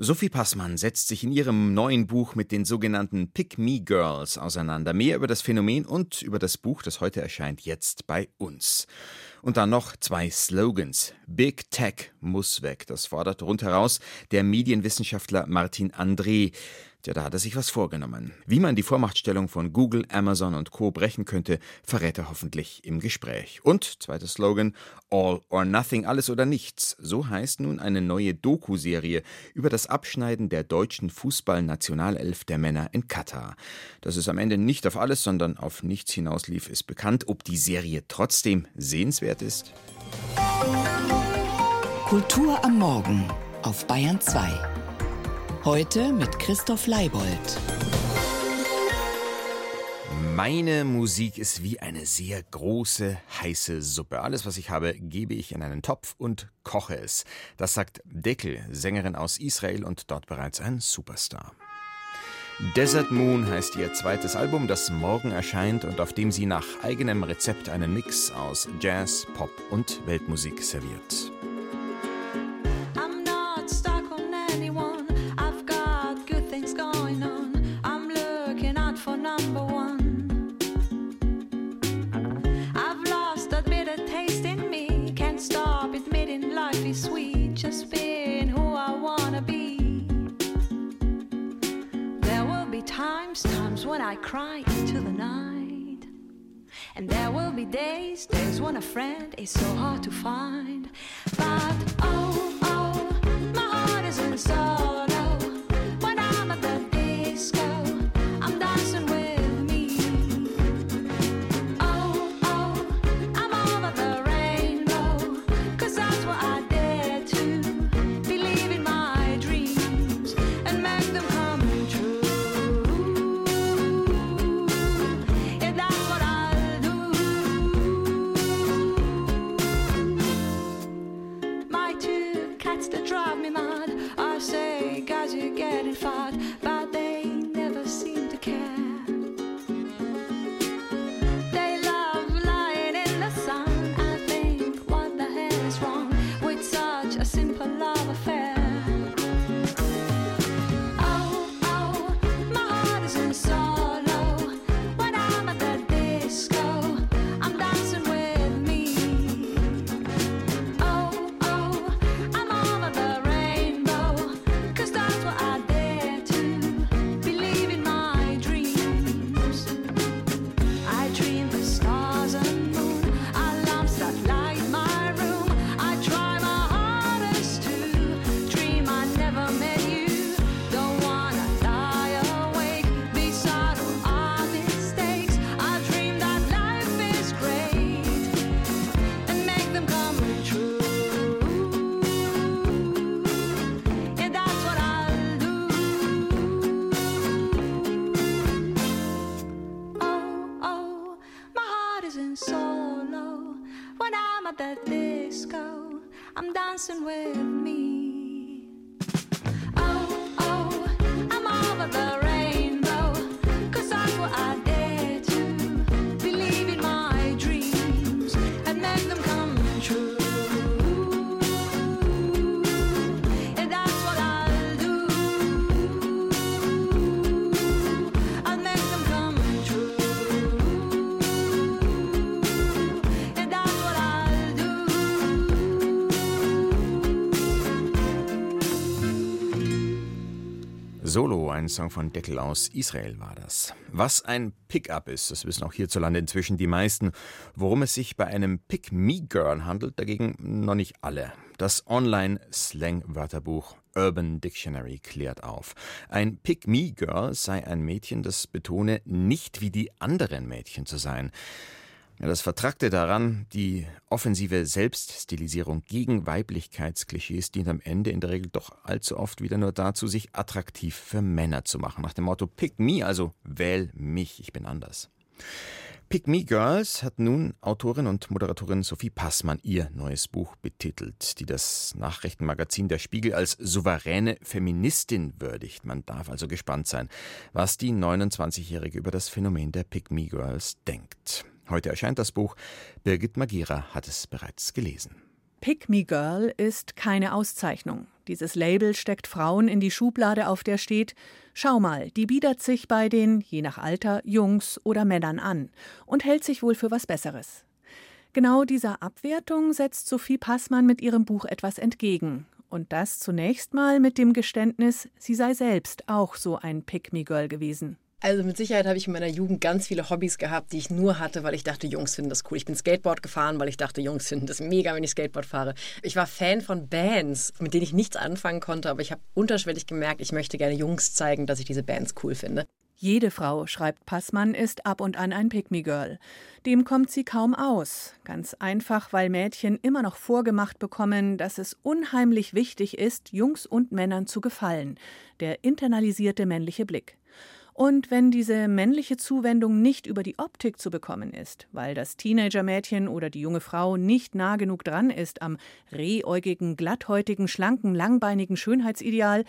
Sophie Passmann setzt sich in ihrem neuen Buch mit den sogenannten Pick-Me Girls auseinander. Mehr über das Phänomen und über das Buch, das heute erscheint, jetzt bei uns. Und dann noch zwei Slogans. Big Tech muss weg. Das fordert rundheraus der Medienwissenschaftler Martin André. Ja, da hat er sich was vorgenommen. Wie man die Vormachtstellung von Google, Amazon und Co. brechen könnte, verrät er hoffentlich im Gespräch. Und, zweiter Slogan, All or Nothing, alles oder nichts. So heißt nun eine neue Doku-Serie über das Abschneiden der deutschen Fußballnationalelf der Männer in Katar. Dass es am Ende nicht auf alles, sondern auf nichts hinauslief, ist bekannt. Ob die Serie trotzdem sehenswert ist? Kultur am Morgen auf Bayern 2. Heute mit Christoph Leibold. Meine Musik ist wie eine sehr große, heiße Suppe. Alles, was ich habe, gebe ich in einen Topf und koche es. Das sagt Deckel, Sängerin aus Israel und dort bereits ein Superstar. Desert Moon heißt ihr zweites Album, das morgen erscheint und auf dem sie nach eigenem Rezept einen Mix aus Jazz, Pop und Weltmusik serviert. Friend is so hard to find. Solo, ein Song von Deckel aus Israel war das. Was ein Pickup ist, das wissen auch hierzulande inzwischen die meisten. Worum es sich bei einem Pick-Me-Girl handelt, dagegen noch nicht alle. Das Online-Slang-Wörterbuch Urban Dictionary klärt auf. Ein Pick-Me-Girl sei ein Mädchen, das betone, nicht wie die anderen Mädchen zu sein. Ja, das Vertrackte daran, die offensive Selbststilisierung gegen Weiblichkeitsklischees dient am Ende in der Regel doch allzu oft wieder nur dazu, sich attraktiv für Männer zu machen. Nach dem Motto Pick me, also wähl mich, ich bin anders. Pick Me Girls hat nun Autorin und Moderatorin Sophie Passmann ihr neues Buch betitelt, die das Nachrichtenmagazin Der Spiegel als souveräne Feministin würdigt. Man darf also gespannt sein, was die 29-Jährige über das Phänomen der Pick Me Girls denkt. Heute erscheint das Buch. Birgit Magira hat es bereits gelesen. Pick Me Girl ist keine Auszeichnung. Dieses Label steckt Frauen in die Schublade, auf der steht: Schau mal, die biedert sich bei den, je nach Alter, Jungs oder Männern an und hält sich wohl für was Besseres. Genau dieser Abwertung setzt Sophie Passmann mit ihrem Buch etwas entgegen. Und das zunächst mal mit dem Geständnis, sie sei selbst auch so ein Pick-Me-Girl gewesen. Also mit Sicherheit habe ich in meiner Jugend ganz viele Hobbys gehabt, die ich nur hatte, weil ich dachte, Jungs finden das cool. Ich bin Skateboard gefahren, weil ich dachte, Jungs finden das mega, wenn ich Skateboard fahre. Ich war Fan von Bands, mit denen ich nichts anfangen konnte, aber ich habe unterschwellig gemerkt, ich möchte gerne Jungs zeigen, dass ich diese Bands cool finde. Jede Frau, schreibt Passmann, ist ab und an ein Pick-me-Girl. Dem kommt sie kaum aus. Ganz einfach, weil Mädchen immer noch vorgemacht bekommen, dass es unheimlich wichtig ist, Jungs und Männern zu gefallen. Der internalisierte männliche Blick. Und wenn diese männliche Zuwendung nicht über die Optik zu bekommen ist, weil das Teenagermädchen oder die junge Frau nicht nah genug dran ist am rehäugigen, glatthäutigen, schlanken, langbeinigen Schönheitsideal,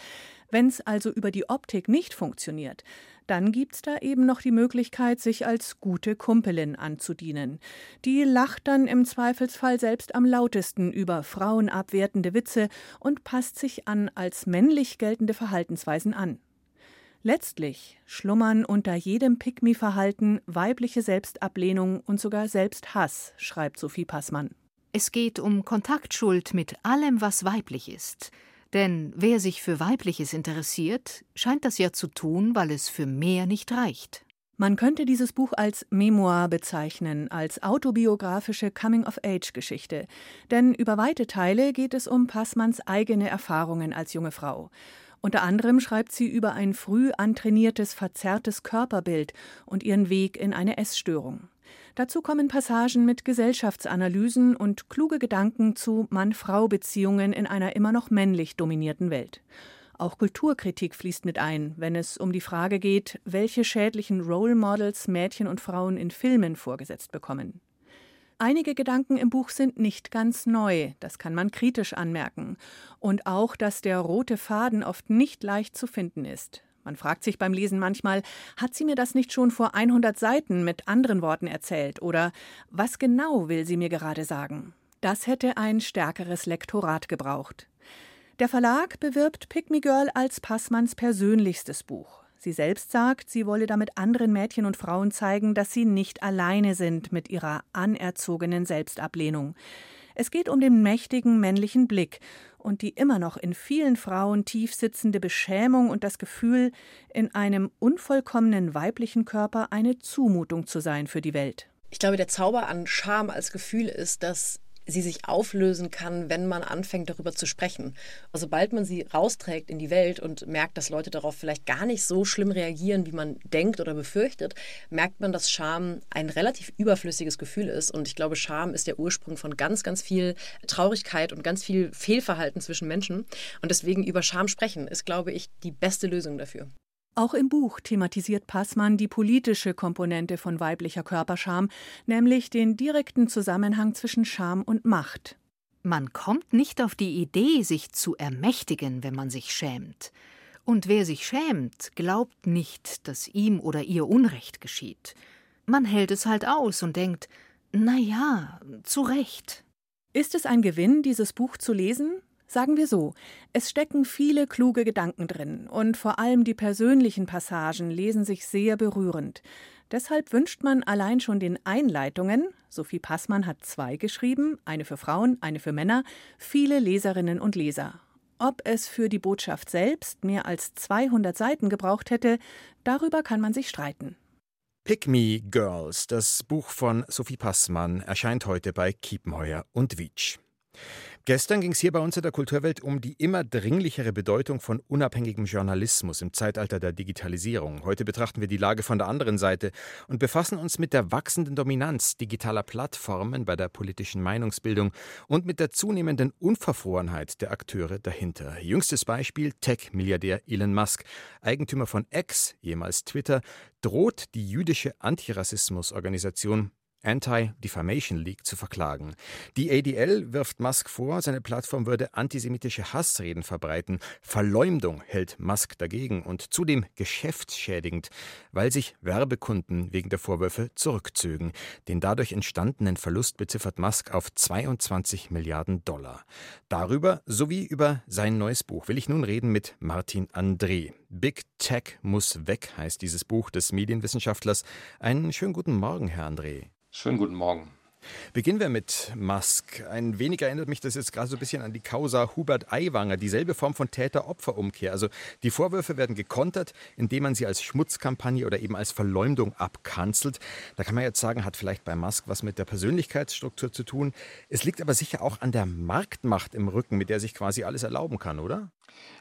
wenn es also über die Optik nicht funktioniert, dann gibt's da eben noch die Möglichkeit, sich als gute Kumpelin anzudienen. Die lacht dann im Zweifelsfall selbst am lautesten über frauenabwertende Witze und passt sich an als männlich geltende Verhaltensweisen an. Letztlich schlummern unter jedem Pygmy-Verhalten weibliche Selbstablehnung und sogar Selbsthass, schreibt Sophie Passmann. Es geht um Kontaktschuld mit allem, was weiblich ist. Denn wer sich für Weibliches interessiert, scheint das ja zu tun, weil es für mehr nicht reicht. Man könnte dieses Buch als Memoir bezeichnen, als autobiografische Coming-of-Age-Geschichte. Denn über weite Teile geht es um Passmanns eigene Erfahrungen als junge Frau. Unter anderem schreibt sie über ein früh antrainiertes, verzerrtes Körperbild und ihren Weg in eine Essstörung. Dazu kommen Passagen mit Gesellschaftsanalysen und kluge Gedanken zu Mann-Frau-Beziehungen in einer immer noch männlich dominierten Welt. Auch Kulturkritik fließt mit ein, wenn es um die Frage geht, welche schädlichen Role Models Mädchen und Frauen in Filmen vorgesetzt bekommen. Einige Gedanken im Buch sind nicht ganz neu, das kann man kritisch anmerken. Und auch, dass der rote Faden oft nicht leicht zu finden ist. Man fragt sich beim Lesen manchmal, hat sie mir das nicht schon vor 100 Seiten mit anderen Worten erzählt? Oder was genau will sie mir gerade sagen? Das hätte ein stärkeres Lektorat gebraucht. Der Verlag bewirbt Pick Me Girl als Passmanns persönlichstes Buch. Sie selbst sagt, sie wolle damit anderen Mädchen und Frauen zeigen, dass sie nicht alleine sind mit ihrer anerzogenen Selbstablehnung. Es geht um den mächtigen männlichen Blick und die immer noch in vielen Frauen tief sitzende Beschämung und das Gefühl, in einem unvollkommenen weiblichen Körper eine Zumutung zu sein für die Welt. Ich glaube, der Zauber an Scham als Gefühl ist, dass sie sich auflösen kann, wenn man anfängt, darüber zu sprechen. Also sobald man sie rausträgt in die Welt und merkt, dass Leute darauf vielleicht gar nicht so schlimm reagieren, wie man denkt oder befürchtet, merkt man, dass Scham ein relativ überflüssiges Gefühl ist. Und ich glaube, Scham ist der Ursprung von ganz, ganz viel Traurigkeit und ganz viel Fehlverhalten zwischen Menschen. Und deswegen über Scham sprechen ist, glaube ich, die beste Lösung dafür. Auch im Buch thematisiert Passmann die politische Komponente von weiblicher Körperscham, nämlich den direkten Zusammenhang zwischen Scham und Macht. Man kommt nicht auf die Idee, sich zu ermächtigen, wenn man sich schämt. Und wer sich schämt, glaubt nicht, dass ihm oder ihr Unrecht geschieht. Man hält es halt aus und denkt, na ja, zu Recht. Ist es ein Gewinn, dieses Buch zu lesen? Sagen wir so, es stecken viele kluge Gedanken drin und vor allem die persönlichen Passagen lesen sich sehr berührend. Deshalb wünscht man allein schon den Einleitungen, Sophie Passmann hat zwei geschrieben, eine für Frauen, eine für Männer, viele Leserinnen und Leser. Ob es für die Botschaft selbst mehr als 200 Seiten gebraucht hätte, darüber kann man sich streiten. Pick Me Girls, das Buch von Sophie Passmann, erscheint heute bei Kiepenheuer und Wietsch. Gestern ging es hier bei uns in der Kulturwelt um die immer dringlichere Bedeutung von unabhängigem Journalismus im Zeitalter der Digitalisierung. Heute betrachten wir die Lage von der anderen Seite und befassen uns mit der wachsenden Dominanz digitaler Plattformen bei der politischen Meinungsbildung und mit der zunehmenden Unverfrorenheit der Akteure dahinter. Jüngstes Beispiel Tech-Milliardär Elon Musk, Eigentümer von X, jemals Twitter, droht die jüdische Antirassismusorganisation Anti-Defamation League zu verklagen. Die ADL wirft Musk vor, seine Plattform würde antisemitische Hassreden verbreiten. Verleumdung hält Musk dagegen und zudem geschäftsschädigend, weil sich Werbekunden wegen der Vorwürfe zurückzögen. Den dadurch entstandenen Verlust beziffert Musk auf 22 Milliarden Dollar. Darüber sowie über sein neues Buch will ich nun reden mit Martin André. Big Tech muss weg heißt dieses Buch des Medienwissenschaftlers. Einen schönen guten Morgen, Herr André. Schönen guten Morgen. Beginnen wir mit Musk. Ein wenig erinnert mich das jetzt gerade so ein bisschen an die Causa Hubert Aiwanger, dieselbe Form von Täter-Opfer-Umkehr. Also die Vorwürfe werden gekontert, indem man sie als Schmutzkampagne oder eben als Verleumdung abkanzelt. Da kann man jetzt sagen, hat vielleicht bei Musk was mit der Persönlichkeitsstruktur zu tun. Es liegt aber sicher auch an der Marktmacht im Rücken, mit der sich quasi alles erlauben kann, oder?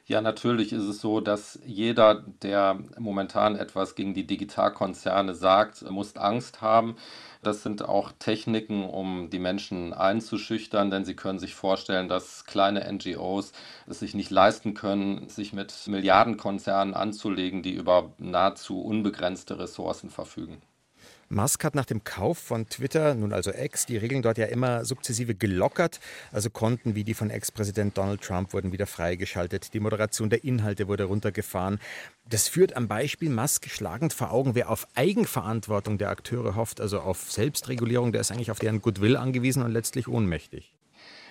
Ja, natürlich ist es so, dass jeder, der momentan etwas gegen die Digitalkonzerne sagt, muss Angst haben. Das sind auch Techniken, um die Menschen einzuschüchtern, denn sie können sich vorstellen, dass kleine NGOs es sich nicht leisten können, sich mit Milliardenkonzernen anzulegen, die über nahezu unbegrenzte Ressourcen verfügen. Musk hat nach dem Kauf von Twitter, nun also X, die Regeln dort ja immer sukzessive gelockert. Also Konten wie die von Ex-Präsident Donald Trump wurden wieder freigeschaltet. Die Moderation der Inhalte wurde runtergefahren. Das führt am Beispiel Musk schlagend vor Augen, wer auf Eigenverantwortung der Akteure hofft, also auf Selbstregulierung, der ist eigentlich auf deren Goodwill angewiesen und letztlich ohnmächtig.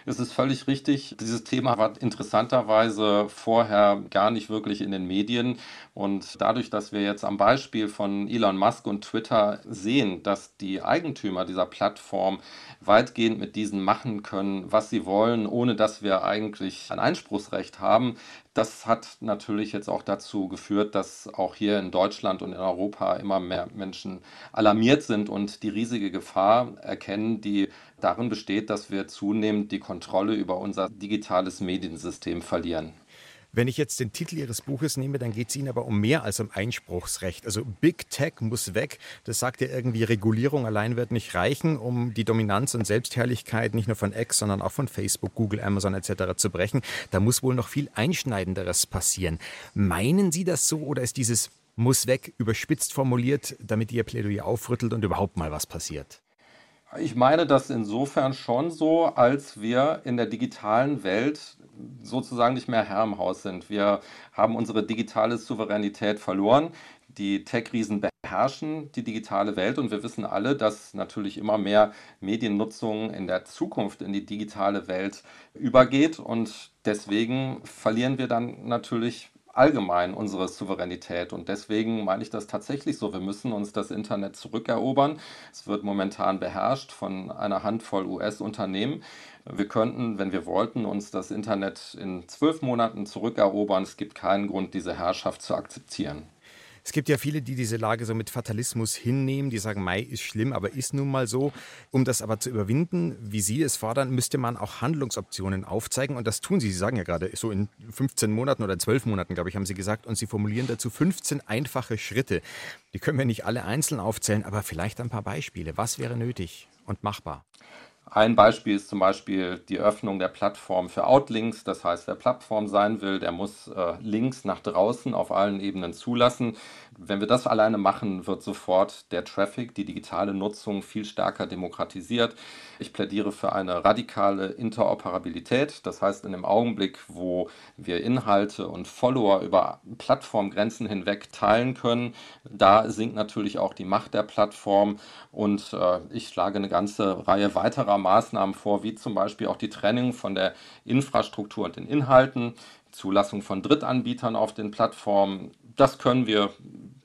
Es ist völlig richtig. Dieses Thema war interessanterweise vorher gar nicht wirklich in den Medien. Und dadurch, dass wir jetzt am Beispiel von Elon Musk und Twitter sehen, dass die Eigentümer dieser Plattform weitgehend mit diesen machen können, was sie wollen, ohne dass wir eigentlich ein Einspruchsrecht haben, das hat natürlich jetzt auch dazu geführt, dass auch hier in Deutschland und in Europa immer mehr Menschen alarmiert sind und die riesige Gefahr erkennen, die darin besteht, dass wir zunehmend die Kontrolle über unser digitales Mediensystem verlieren. Wenn ich jetzt den Titel Ihres Buches nehme, dann geht es Ihnen aber um mehr als um Einspruchsrecht. Also Big Tech muss weg. Das sagt ja irgendwie, Regulierung allein wird nicht reichen, um die Dominanz und Selbstherrlichkeit nicht nur von X, sondern auch von Facebook, Google, Amazon etc. zu brechen. Da muss wohl noch viel Einschneidenderes passieren. Meinen Sie das so oder ist dieses muss weg überspitzt formuliert, damit Ihr Plädoyer aufrüttelt und überhaupt mal was passiert? Ich meine das insofern schon so, als wir in der digitalen Welt sozusagen nicht mehr Herr im Haus sind. Wir haben unsere digitale Souveränität verloren. Die Tech-Riesen beherrschen die digitale Welt und wir wissen alle, dass natürlich immer mehr Mediennutzung in der Zukunft in die digitale Welt übergeht und deswegen verlieren wir dann natürlich allgemein unsere Souveränität. Und deswegen meine ich das tatsächlich so. Wir müssen uns das Internet zurückerobern. Es wird momentan beherrscht von einer Handvoll US-Unternehmen. Wir könnten, wenn wir wollten, uns das Internet in zwölf Monaten zurückerobern. Es gibt keinen Grund, diese Herrschaft zu akzeptieren. Es gibt ja viele, die diese Lage so mit Fatalismus hinnehmen, die sagen, Mai ist schlimm, aber ist nun mal so. Um das aber zu überwinden, wie Sie es fordern, müsste man auch Handlungsoptionen aufzeigen. Und das tun Sie. Sie sagen ja gerade, so in 15 Monaten oder 12 Monaten, glaube ich, haben Sie gesagt. Und Sie formulieren dazu 15 einfache Schritte. Die können wir nicht alle einzeln aufzählen, aber vielleicht ein paar Beispiele. Was wäre nötig und machbar? Ein Beispiel ist zum Beispiel die Öffnung der Plattform für Outlinks. Das heißt, wer Plattform sein will, der muss äh, Links nach draußen auf allen Ebenen zulassen. Wenn wir das alleine machen, wird sofort der Traffic, die digitale Nutzung viel stärker demokratisiert. Ich plädiere für eine radikale Interoperabilität. Das heißt, in dem Augenblick, wo wir Inhalte und Follower über Plattformgrenzen hinweg teilen können, da sinkt natürlich auch die Macht der Plattform. Und äh, ich schlage eine ganze Reihe weiterer Maßnahmen vor, wie zum Beispiel auch die Trennung von der Infrastruktur und den Inhalten. Zulassung von Drittanbietern auf den Plattformen. Das können wir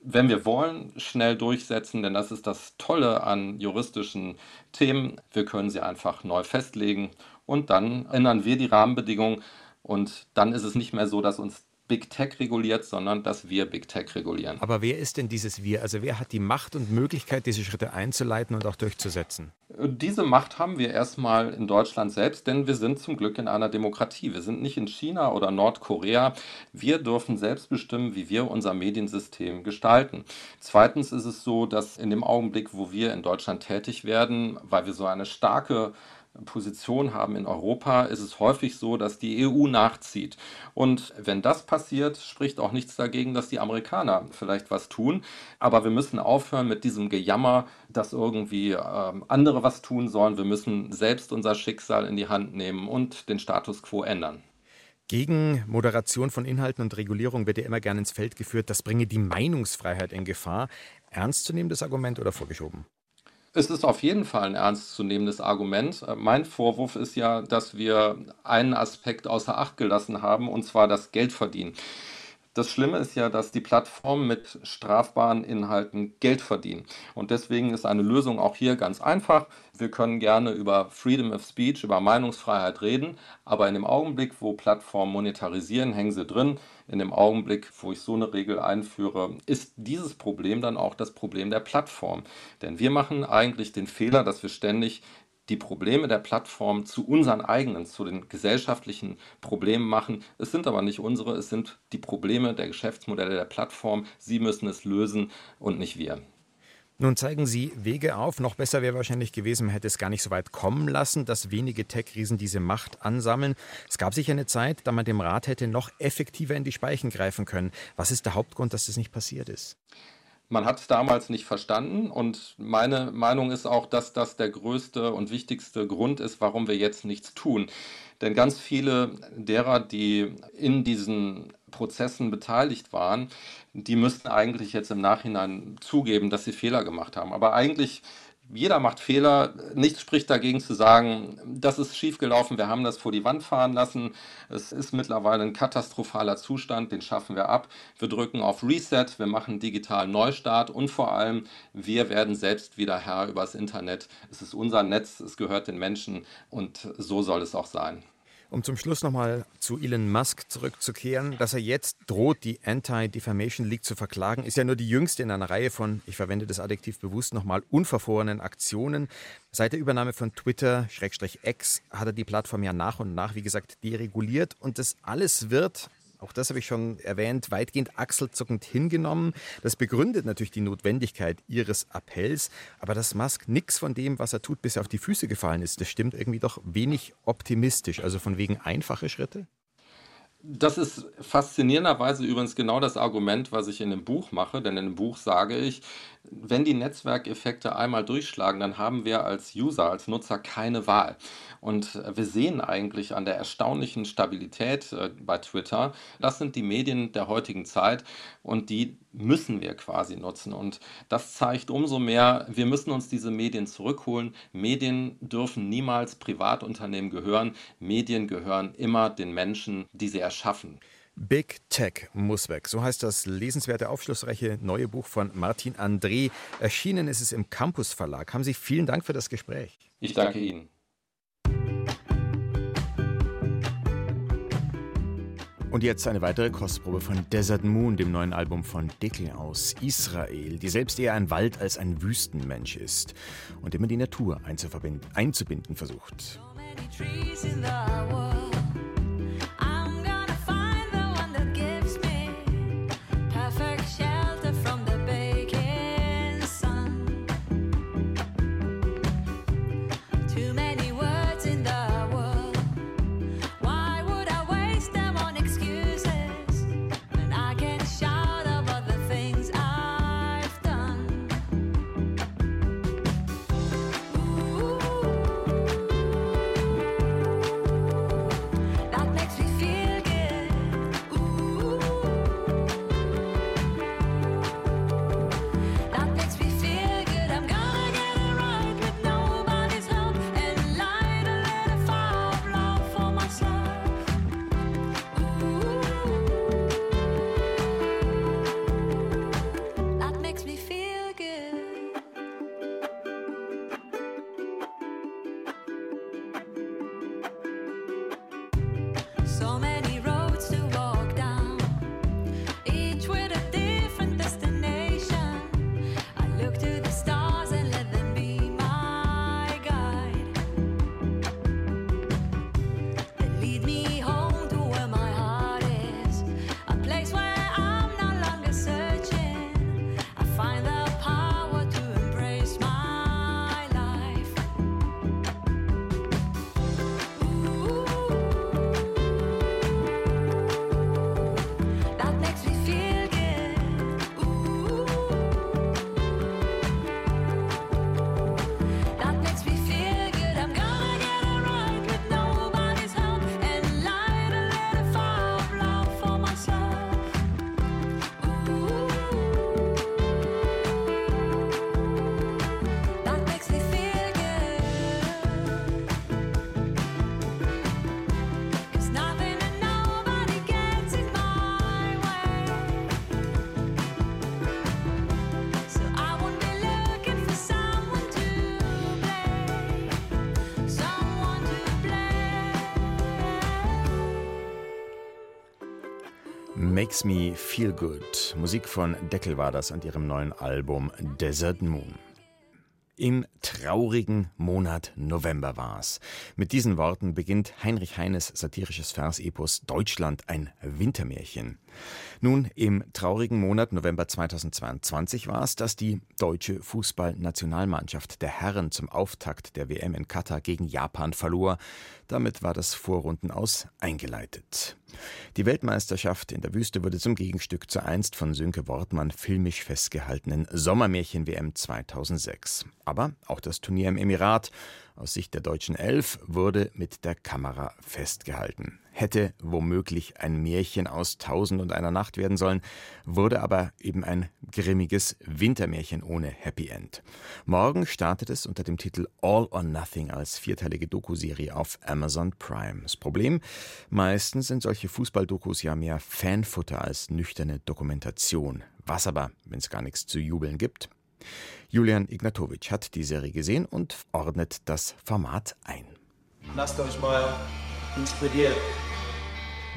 wenn wir wollen, schnell durchsetzen, denn das ist das Tolle an juristischen Themen. Wir können sie einfach neu festlegen und dann ändern wir die Rahmenbedingungen und dann ist es nicht mehr so, dass uns Big Tech reguliert, sondern dass wir Big Tech regulieren. Aber wer ist denn dieses Wir? Also wer hat die Macht und Möglichkeit, diese Schritte einzuleiten und auch durchzusetzen? Diese Macht haben wir erstmal in Deutschland selbst, denn wir sind zum Glück in einer Demokratie. Wir sind nicht in China oder Nordkorea. Wir dürfen selbst bestimmen, wie wir unser Mediensystem gestalten. Zweitens ist es so, dass in dem Augenblick, wo wir in Deutschland tätig werden, weil wir so eine starke Position haben in Europa, ist es häufig so, dass die EU nachzieht. Und wenn das passiert, spricht auch nichts dagegen, dass die Amerikaner vielleicht was tun. Aber wir müssen aufhören mit diesem Gejammer, dass irgendwie äh, andere was tun sollen. Wir müssen selbst unser Schicksal in die Hand nehmen und den Status quo ändern. Gegen Moderation von Inhalten und Regulierung wird ja immer gerne ins Feld geführt, das bringe die Meinungsfreiheit in Gefahr. Ernstzunehmendes Argument oder vorgeschoben? Es ist auf jeden Fall ein ernstzunehmendes Argument. Äh, mein Vorwurf ist ja, dass wir einen Aspekt außer Acht gelassen haben, und zwar das Geldverdienen. Das Schlimme ist ja, dass die Plattformen mit strafbaren Inhalten Geld verdienen. Und deswegen ist eine Lösung auch hier ganz einfach. Wir können gerne über Freedom of Speech, über Meinungsfreiheit reden, aber in dem Augenblick, wo Plattformen monetarisieren, hängen sie drin. In dem Augenblick, wo ich so eine Regel einführe, ist dieses Problem dann auch das Problem der Plattform. Denn wir machen eigentlich den Fehler, dass wir ständig die Probleme der Plattform zu unseren eigenen, zu den gesellschaftlichen Problemen machen. Es sind aber nicht unsere, es sind die Probleme der Geschäftsmodelle der Plattform. Sie müssen es lösen und nicht wir. Nun zeigen Sie Wege auf. Noch besser wäre wahrscheinlich gewesen, man hätte es gar nicht so weit kommen lassen, dass wenige Tech-Riesen diese Macht ansammeln. Es gab sicher eine Zeit, da man dem Rat hätte noch effektiver in die Speichen greifen können. Was ist der Hauptgrund, dass das nicht passiert ist? Man hat es damals nicht verstanden und meine Meinung ist auch, dass das der größte und wichtigste Grund ist, warum wir jetzt nichts tun. Denn ganz viele derer, die in diesen Prozessen beteiligt waren, die müssten eigentlich jetzt im Nachhinein zugeben, dass sie Fehler gemacht haben. Aber eigentlich jeder macht Fehler. Nichts spricht dagegen zu sagen, das ist schiefgelaufen, wir haben das vor die Wand fahren lassen. Es ist mittlerweile ein katastrophaler Zustand, den schaffen wir ab. Wir drücken auf Reset, wir machen digitalen Neustart und vor allem, wir werden selbst wieder Herr über das Internet. Es ist unser Netz, es gehört den Menschen und so soll es auch sein. Um zum Schluss nochmal zu Elon Musk zurückzukehren, dass er jetzt droht, die Anti-Defamation League zu verklagen, ist ja nur die jüngste in einer Reihe von, ich verwende das Adjektiv bewusst nochmal, unverfrorenen Aktionen. Seit der Übernahme von Twitter, Schrägstrich X, hat er die Plattform ja nach und nach, wie gesagt, dereguliert und das alles wird auch das habe ich schon erwähnt, weitgehend achselzuckend hingenommen. Das begründet natürlich die Notwendigkeit ihres Appells, aber dass Musk nichts von dem, was er tut, bisher auf die Füße gefallen ist, das stimmt irgendwie doch wenig optimistisch. Also von wegen einfache Schritte? Das ist faszinierenderweise übrigens genau das Argument, was ich in dem Buch mache, denn in dem Buch sage ich, wenn die Netzwerkeffekte einmal durchschlagen, dann haben wir als User, als Nutzer keine Wahl. Und äh, wir sehen eigentlich an der erstaunlichen Stabilität äh, bei Twitter, das sind die Medien der heutigen Zeit und die müssen wir quasi nutzen. Und das zeigt umso mehr, wir müssen uns diese Medien zurückholen. Medien dürfen niemals Privatunternehmen gehören. Medien gehören immer den Menschen, die sie erschaffen. Big Tech muss weg. So heißt das lesenswerte, aufschlussreiche neue Buch von Martin André. Erschienen ist es im Campus Verlag. Haben Sie vielen Dank für das Gespräch. Ich danke Ihnen. Und jetzt eine weitere Kostprobe von Desert Moon, dem neuen Album von Dickel aus Israel, die selbst eher ein Wald als ein Wüstenmensch ist und immer die Natur einzubinden versucht. So Makes Me Feel Good. Musik von Deckel war das an ihrem neuen Album Desert Moon. Im traurigen Monat November war's. Mit diesen Worten beginnt Heinrich Heines satirisches Versepos Deutschland ein Wintermärchen. Nun, im traurigen Monat November 2022 war es, dass die deutsche Fußballnationalmannschaft der Herren zum Auftakt der WM in Katar gegen Japan verlor. Damit war das Vorrundenaus eingeleitet. Die Weltmeisterschaft in der Wüste wurde zum Gegenstück zur einst von Sönke Wortmann filmisch festgehaltenen Sommermärchen-WM 2006. Aber auch das Turnier im Emirat aus Sicht der deutschen Elf wurde mit der Kamera festgehalten. Hätte womöglich ein Märchen aus Tausend und einer Nacht werden sollen, wurde aber eben ein grimmiges Wintermärchen ohne Happy End. Morgen startet es unter dem Titel All or Nothing als vierteilige Dokuserie auf Amazon Prime. Das Problem? Meistens sind solche Fußballdokus ja mehr Fanfutter als nüchterne Dokumentation. Was aber, wenn es gar nichts zu jubeln gibt? Julian Ignatowitsch hat die Serie gesehen und ordnet das Format ein. Lasst euch mal inspirieren.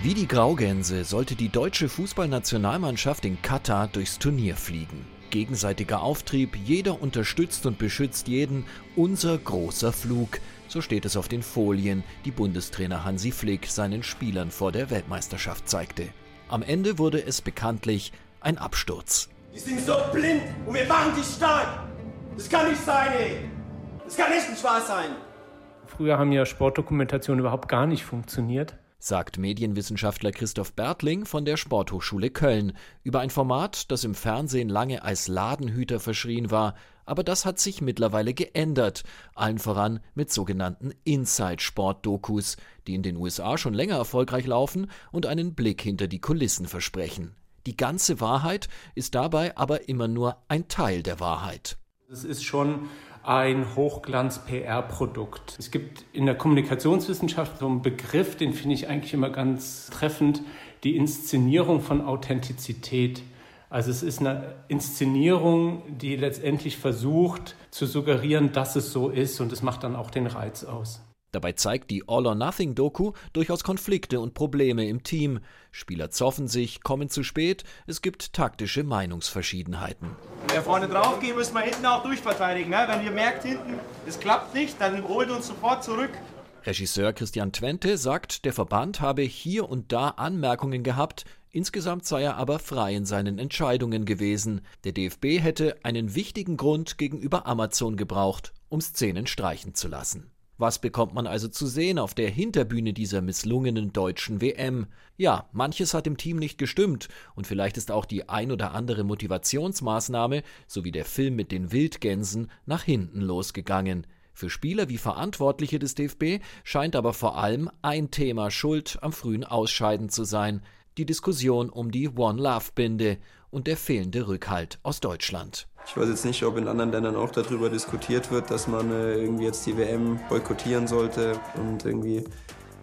Wie die Graugänse sollte die deutsche Fußballnationalmannschaft in Katar durchs Turnier fliegen. Gegenseitiger Auftrieb, jeder unterstützt und beschützt jeden, unser großer Flug. So steht es auf den Folien, die Bundestrainer Hansi Flick seinen Spielern vor der Weltmeisterschaft zeigte. Am Ende wurde es bekanntlich ein Absturz. Die sind so blind und wir machen die stark. Das kann nicht sein, ey. Das kann echt nicht wahr sein. Früher haben ja Sportdokumentationen überhaupt gar nicht funktioniert. Sagt Medienwissenschaftler Christoph Bertling von der Sporthochschule Köln über ein Format, das im Fernsehen lange als Ladenhüter verschrien war, aber das hat sich mittlerweile geändert, allen voran mit sogenannten Inside-Sport-Dokus, die in den USA schon länger erfolgreich laufen und einen Blick hinter die Kulissen versprechen. Die ganze Wahrheit ist dabei aber immer nur ein Teil der Wahrheit. Es ist schon ein Hochglanz-PR-Produkt. Es gibt in der Kommunikationswissenschaft so einen Begriff, den finde ich eigentlich immer ganz treffend, die Inszenierung von Authentizität. Also es ist eine Inszenierung, die letztendlich versucht zu suggerieren, dass es so ist und es macht dann auch den Reiz aus. Dabei zeigt die All-or-Nothing-Doku durchaus Konflikte und Probleme im Team. Spieler zoffen sich, kommen zu spät, es gibt taktische Meinungsverschiedenheiten. Wir vorne drauf gehen, müssen wir hinten auch durchverteidigen. Ne? Wenn ihr merkt, hinten, es klappt nicht, dann holt uns sofort zurück. Regisseur Christian Twente sagt, der Verband habe hier und da Anmerkungen gehabt, insgesamt sei er aber frei in seinen Entscheidungen gewesen. Der DFB hätte einen wichtigen Grund gegenüber Amazon gebraucht, um Szenen streichen zu lassen. Was bekommt man also zu sehen auf der Hinterbühne dieser misslungenen deutschen WM? Ja, manches hat im Team nicht gestimmt und vielleicht ist auch die ein oder andere Motivationsmaßnahme sowie der Film mit den Wildgänsen nach hinten losgegangen. Für Spieler wie Verantwortliche des DFB scheint aber vor allem ein Thema schuld am frühen Ausscheiden zu sein, die Diskussion um die One Love Binde und der fehlende Rückhalt aus Deutschland. Ich weiß jetzt nicht, ob in anderen Ländern auch darüber diskutiert wird, dass man äh, irgendwie jetzt die WM boykottieren sollte und irgendwie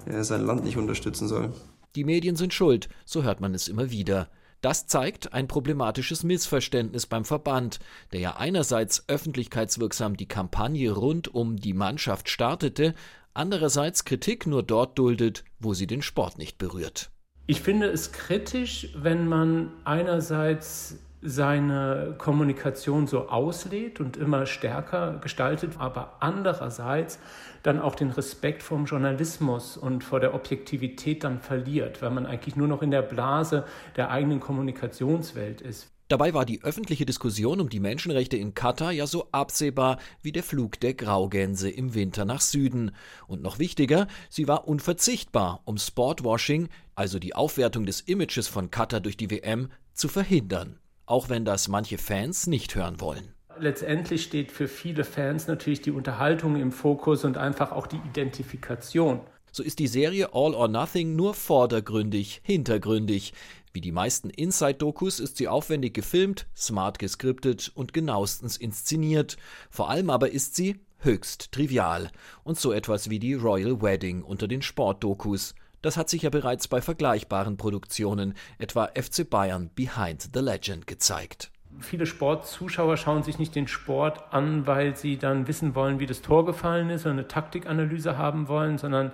äh, sein Land nicht unterstützen soll. Die Medien sind schuld, so hört man es immer wieder. Das zeigt ein problematisches Missverständnis beim Verband, der ja einerseits öffentlichkeitswirksam die Kampagne rund um die Mannschaft startete, andererseits Kritik nur dort duldet, wo sie den Sport nicht berührt. Ich finde es kritisch, wenn man einerseits seine Kommunikation so auslädt und immer stärker gestaltet, aber andererseits dann auch den Respekt vom Journalismus und vor der Objektivität dann verliert, weil man eigentlich nur noch in der Blase der eigenen Kommunikationswelt ist. Dabei war die öffentliche Diskussion um die Menschenrechte in Katar ja so absehbar wie der Flug der Graugänse im Winter nach Süden. Und noch wichtiger, sie war unverzichtbar, um Sportwashing, also die Aufwertung des Images von Katar durch die WM, zu verhindern auch wenn das manche Fans nicht hören wollen. Letztendlich steht für viele Fans natürlich die Unterhaltung im Fokus und einfach auch die Identifikation. So ist die Serie All or Nothing nur vordergründig, hintergründig. Wie die meisten Inside-Dokus ist sie aufwendig gefilmt, smart geskriptet und genauestens inszeniert. Vor allem aber ist sie höchst trivial und so etwas wie die Royal Wedding unter den Sportdokus. Das hat sich ja bereits bei vergleichbaren Produktionen, etwa FC Bayern Behind the Legend, gezeigt. Viele Sportzuschauer schauen sich nicht den Sport an, weil sie dann wissen wollen, wie das Tor gefallen ist oder eine Taktikanalyse haben wollen, sondern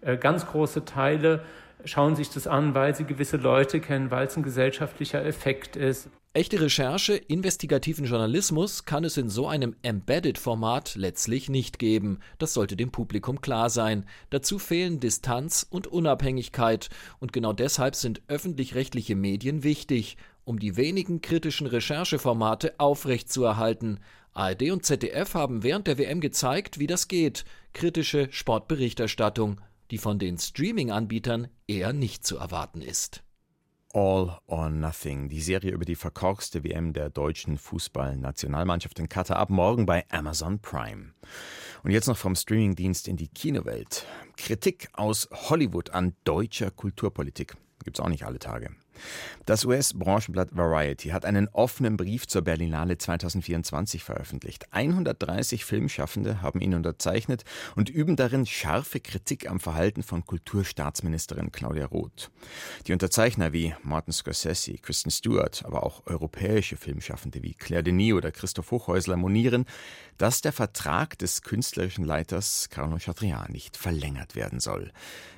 äh, ganz große Teile schauen sich das an, weil sie gewisse Leute kennen, weil es ein gesellschaftlicher Effekt ist. Echte Recherche, investigativen Journalismus kann es in so einem Embedded-Format letztlich nicht geben. Das sollte dem Publikum klar sein. Dazu fehlen Distanz und Unabhängigkeit. Und genau deshalb sind öffentlich-rechtliche Medien wichtig, um die wenigen kritischen Rechercheformate aufrechtzuerhalten. ARD und ZDF haben während der WM gezeigt, wie das geht. Kritische Sportberichterstattung, die von den Streaming-Anbietern eher nicht zu erwarten ist. All or Nothing, die Serie über die verkorkste WM der deutschen Fußballnationalmannschaft in Katar ab morgen bei Amazon Prime. Und jetzt noch vom Streamingdienst in die Kinowelt. Kritik aus Hollywood an deutscher Kulturpolitik. Gibt's auch nicht alle Tage. Das US-Branchenblatt Variety hat einen offenen Brief zur Berlinale 2024 veröffentlicht. 130 Filmschaffende haben ihn unterzeichnet und üben darin scharfe Kritik am Verhalten von Kulturstaatsministerin Claudia Roth. Die Unterzeichner wie Martin Scorsese, Kristen Stewart, aber auch europäische Filmschaffende wie Claire Denis oder Christoph Hochhäusler monieren, dass der Vertrag des künstlerischen Leiters Carlo Chatrian nicht verlängert werden soll.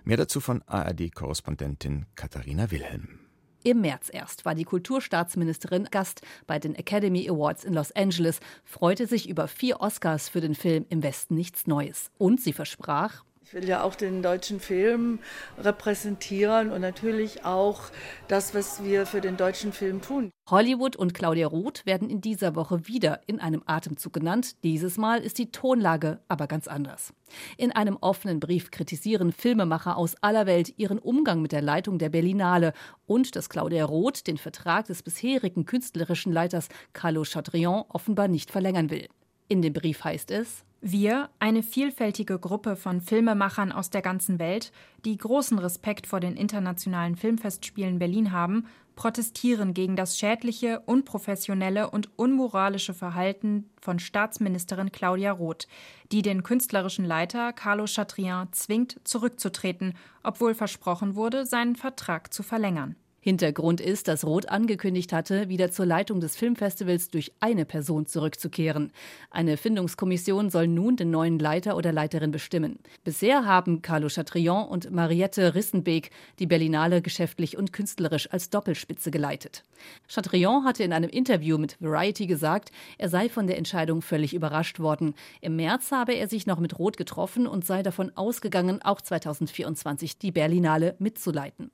Mehr dazu von ARD-Korrespondentin Katharina Wilhelm. Im März erst war die Kulturstaatsministerin Gast bei den Academy Awards in Los Angeles, freute sich über vier Oscars für den Film Im Westen nichts Neues. Und sie versprach, ich will ja auch den deutschen Film repräsentieren und natürlich auch das, was wir für den deutschen Film tun. Hollywood und Claudia Roth werden in dieser Woche wieder in einem Atemzug genannt. Dieses Mal ist die Tonlage aber ganz anders. In einem offenen Brief kritisieren Filmemacher aus aller Welt ihren Umgang mit der Leitung der Berlinale und dass Claudia Roth den Vertrag des bisherigen künstlerischen Leiters Carlo Chatrian offenbar nicht verlängern will. In dem Brief heißt es, wir, eine vielfältige Gruppe von Filmemachern aus der ganzen Welt, die großen Respekt vor den internationalen Filmfestspielen Berlin haben, protestieren gegen das schädliche, unprofessionelle und unmoralische Verhalten von Staatsministerin Claudia Roth, die den künstlerischen Leiter Carlo Chatrian zwingt, zurückzutreten, obwohl versprochen wurde, seinen Vertrag zu verlängern. Hintergrund ist, dass Roth angekündigt hatte, wieder zur Leitung des Filmfestivals durch eine Person zurückzukehren. Eine Findungskommission soll nun den neuen Leiter oder Leiterin bestimmen. Bisher haben Carlo Chatrion und Mariette Rissenbeek die Berlinale geschäftlich und künstlerisch als Doppelspitze geleitet. Chatrion hatte in einem Interview mit Variety gesagt, er sei von der Entscheidung völlig überrascht worden. Im März habe er sich noch mit Roth getroffen und sei davon ausgegangen, auch 2024 die Berlinale mitzuleiten.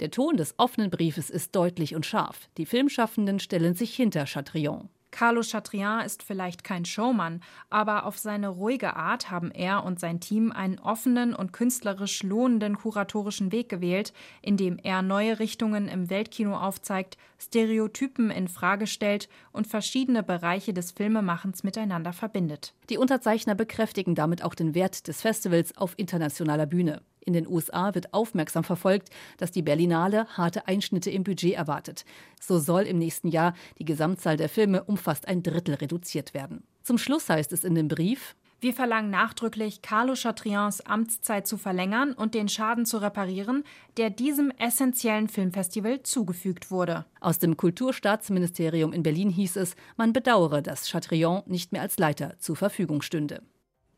Der Ton des offenen Briefes ist deutlich und scharf. Die Filmschaffenden stellen sich hinter Chatrion. Carlo Chatrian ist vielleicht kein Showmann, aber auf seine ruhige Art haben er und sein Team einen offenen und künstlerisch lohnenden kuratorischen Weg gewählt, in dem er neue Richtungen im Weltkino aufzeigt, Stereotypen in Frage stellt und verschiedene Bereiche des Filmemachens miteinander verbindet. Die Unterzeichner bekräftigen damit auch den Wert des Festivals auf internationaler Bühne. In den USA wird aufmerksam verfolgt, dass die Berlinale harte Einschnitte im Budget erwartet. So soll im nächsten Jahr die Gesamtzahl der Filme um fast ein Drittel reduziert werden. Zum Schluss heißt es in dem Brief, wir verlangen nachdrücklich, Carlo Chatrians Amtszeit zu verlängern und den Schaden zu reparieren, der diesem essentiellen Filmfestival zugefügt wurde. Aus dem Kulturstaatsministerium in Berlin hieß es, man bedauere, dass Chatrian nicht mehr als Leiter zur Verfügung stünde.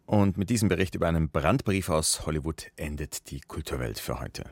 Und mit diesem Bericht über einen Brandbrief aus Hollywood endet die Kulturwelt für heute.